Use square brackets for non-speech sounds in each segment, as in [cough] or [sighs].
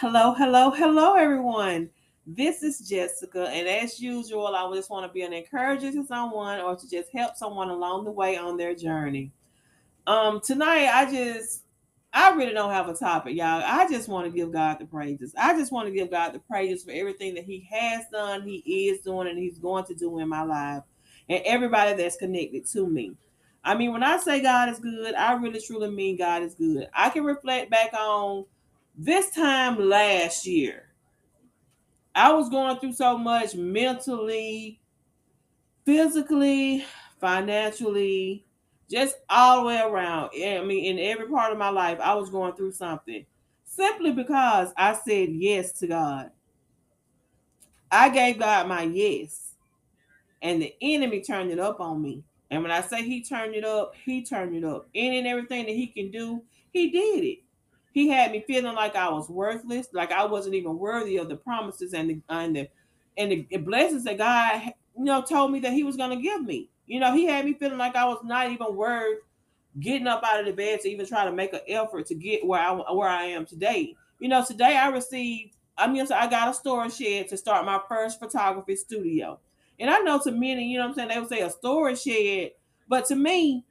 Hello, hello, hello, everyone. This is Jessica, and as usual, I just want to be an encourager to someone or to just help someone along the way on their journey. Um, tonight, I just, I really don't have a topic, y'all. I just want to give God the praises. I just want to give God the praises for everything that He has done, He is doing, and He's going to do in my life, and everybody that's connected to me. I mean, when I say God is good, I really truly mean God is good. I can reflect back on this time last year, I was going through so much mentally, physically, financially, just all the way around. I mean, in every part of my life, I was going through something simply because I said yes to God. I gave God my yes, and the enemy turned it up on me. And when I say he turned it up, he turned it up. Any and everything that he can do, he did it he had me feeling like I was worthless, like I wasn't even worthy of the promises and the and the and the blessings that God, you know, told me that He was going to give me. You know, He had me feeling like I was not even worth getting up out of the bed to even try to make an effort to get where I where I am today. You know, today I received. I mean, I got a storage shed to start my first photography studio. And I know to many, you know I'm saying, they would say a storage shed, but to me,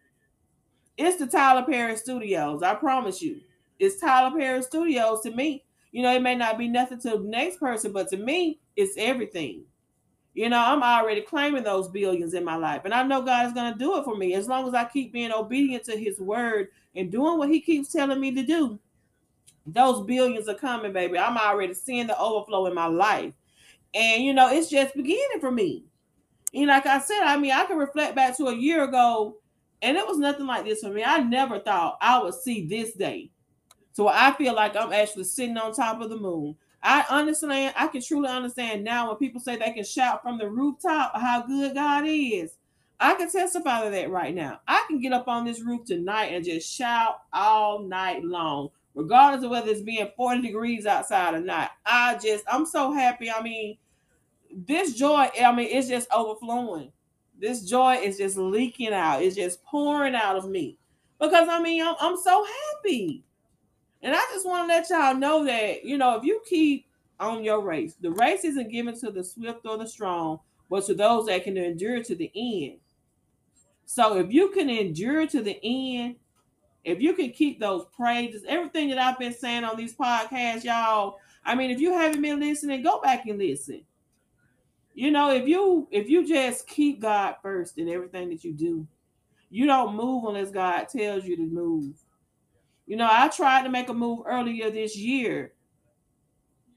it's the Tyler Perry Studios. I promise you it's Tyler Perry Studios to me. You know, it may not be nothing to the next person, but to me, it's everything. You know, I'm already claiming those billions in my life. And I know God is going to do it for me as long as I keep being obedient to his word and doing what he keeps telling me to do. Those billions are coming, baby. I'm already seeing the overflow in my life. And, you know, it's just beginning for me. And like I said, I mean, I can reflect back to a year ago, and it was nothing like this for me. I never thought I would see this day. So I feel like I'm actually sitting on top of the moon. I understand, I can truly understand now when people say they can shout from the rooftop how good God is. I can testify to that right now. I can get up on this roof tonight and just shout all night long, regardless of whether it's being 40 degrees outside or not. I just, I'm so happy. I mean, this joy, I mean, it's just overflowing. This joy is just leaking out. It's just pouring out of me because I mean, I'm, I'm so happy. And I just want to let y'all know that, you know, if you keep on your race, the race isn't given to the swift or the strong, but to those that can endure to the end. So if you can endure to the end, if you can keep those praises, everything that I've been saying on these podcasts, y'all, I mean, if you haven't been listening, go back and listen. You know, if you if you just keep God first in everything that you do, you don't move unless God tells you to move. You know, I tried to make a move earlier this year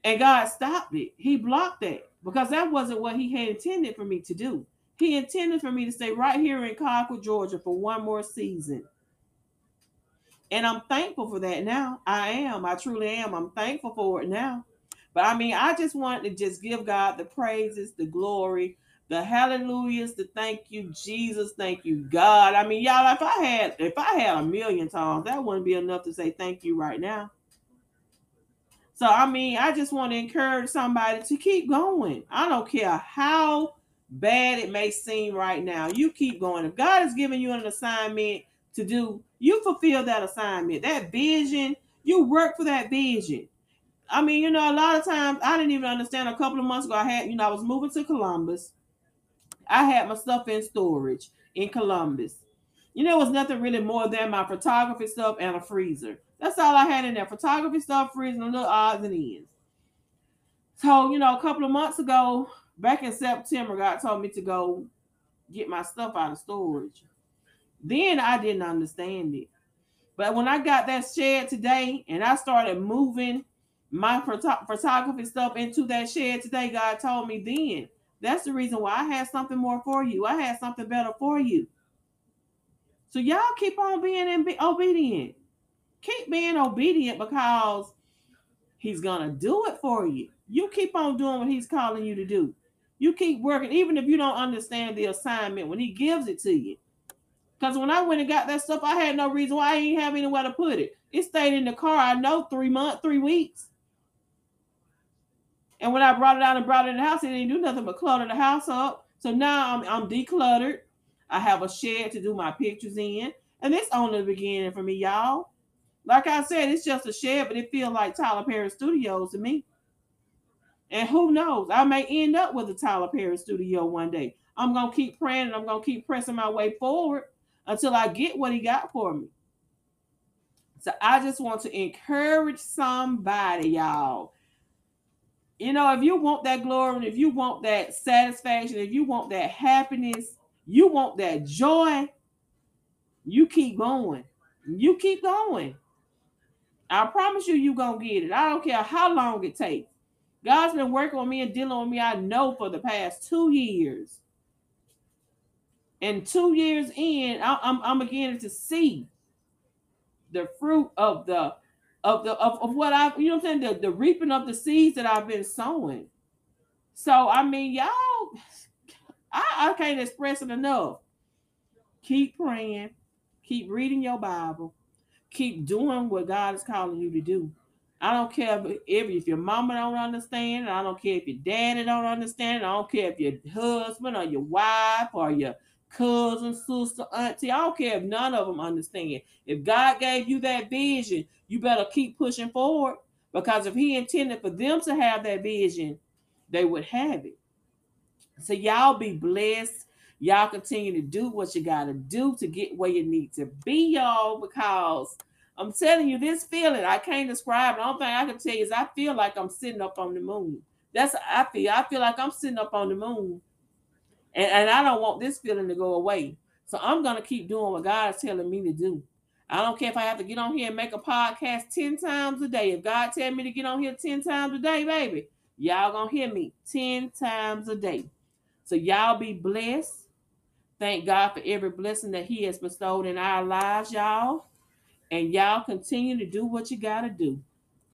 and God stopped it. He blocked that because that wasn't what He had intended for me to do. He intended for me to stay right here in Colquitt, Georgia for one more season. And I'm thankful for that now. I am. I truly am. I'm thankful for it now. But I mean, I just want to just give God the praises, the glory, the hallelujahs, the thank you, Jesus, thank you, God. I mean, y'all, if I had if I had a million tongues, that wouldn't be enough to say thank you right now. So I mean, I just want to encourage somebody to keep going. I don't care how bad it may seem right now. You keep going. If God is giving you an assignment to do, you fulfill that assignment. That vision, you work for that vision. I mean, you know, a lot of times I didn't even understand a couple of months ago. I had, you know, I was moving to Columbus I had my stuff in storage in Columbus. You know, it was nothing really more than my photography stuff and a freezer. That's all I had in there. Photography stuff, freezer, and little odds and ends. So, you know, a couple of months ago, back in September, God told me to go get my stuff out of storage. Then I didn't understand it. But when I got that shed today and I started moving my photo- photography stuff into that shed today, God told me then that's the reason why I had something more for you. I had something better for you. So y'all keep on being obedient. Keep being obedient because he's gonna do it for you. You keep on doing what he's calling you to do. You keep working, even if you don't understand the assignment when he gives it to you. Because when I went and got that stuff, I had no reason why I didn't have anywhere to put it. It stayed in the car, I know, three months, three weeks. And when I brought it out and brought it in the house, it didn't do nothing but clutter the house up. So now I'm, I'm decluttered. I have a shed to do my pictures in. And this only the beginning for me, y'all. Like I said, it's just a shed, but it feels like Tyler Perry Studios to me. And who knows? I may end up with a Tyler Perry studio one day. I'm gonna keep praying and I'm gonna keep pressing my way forward until I get what he got for me. So I just want to encourage somebody, y'all. You know, if you want that glory, if you want that satisfaction, if you want that happiness, you want that joy, you keep going. You keep going. I promise you, you're going to get it. I don't care how long it takes. God's been working on me and dealing with me, I know, for the past two years. And two years in, I'm, I'm beginning to see the fruit of the of the of, of what I've you know I'm saying the, the reaping of the seeds that I've been sowing. So I mean, y'all, [sighs] I, I can't express it enough. Keep praying, keep reading your Bible, keep doing what God is calling you to do. I don't care if, if your mama don't understand. it. I don't care if your daddy don't understand. it. I don't care if your husband or your wife or your cousin, sister, auntie. I don't care if none of them understand. If God gave you that vision, you better keep pushing forward because if He intended for them to have that vision, they would have it. So y'all be blessed. Y'all continue to do what you got to do to get where you need to be, y'all, because I'm telling you, this feeling I can't describe. The only thing I can tell you is I feel like I'm sitting up on the moon. That's I feel. I feel like I'm sitting up on the moon and, and I don't want this feeling to go away. So I'm going to keep doing what God is telling me to do. I don't care if I have to get on here and make a podcast 10 times a day. If God tell me to get on here 10 times a day, baby, y'all going to hear me 10 times a day. So y'all be blessed. Thank God for every blessing that he has bestowed in our lives, y'all. And y'all continue to do what you got to do.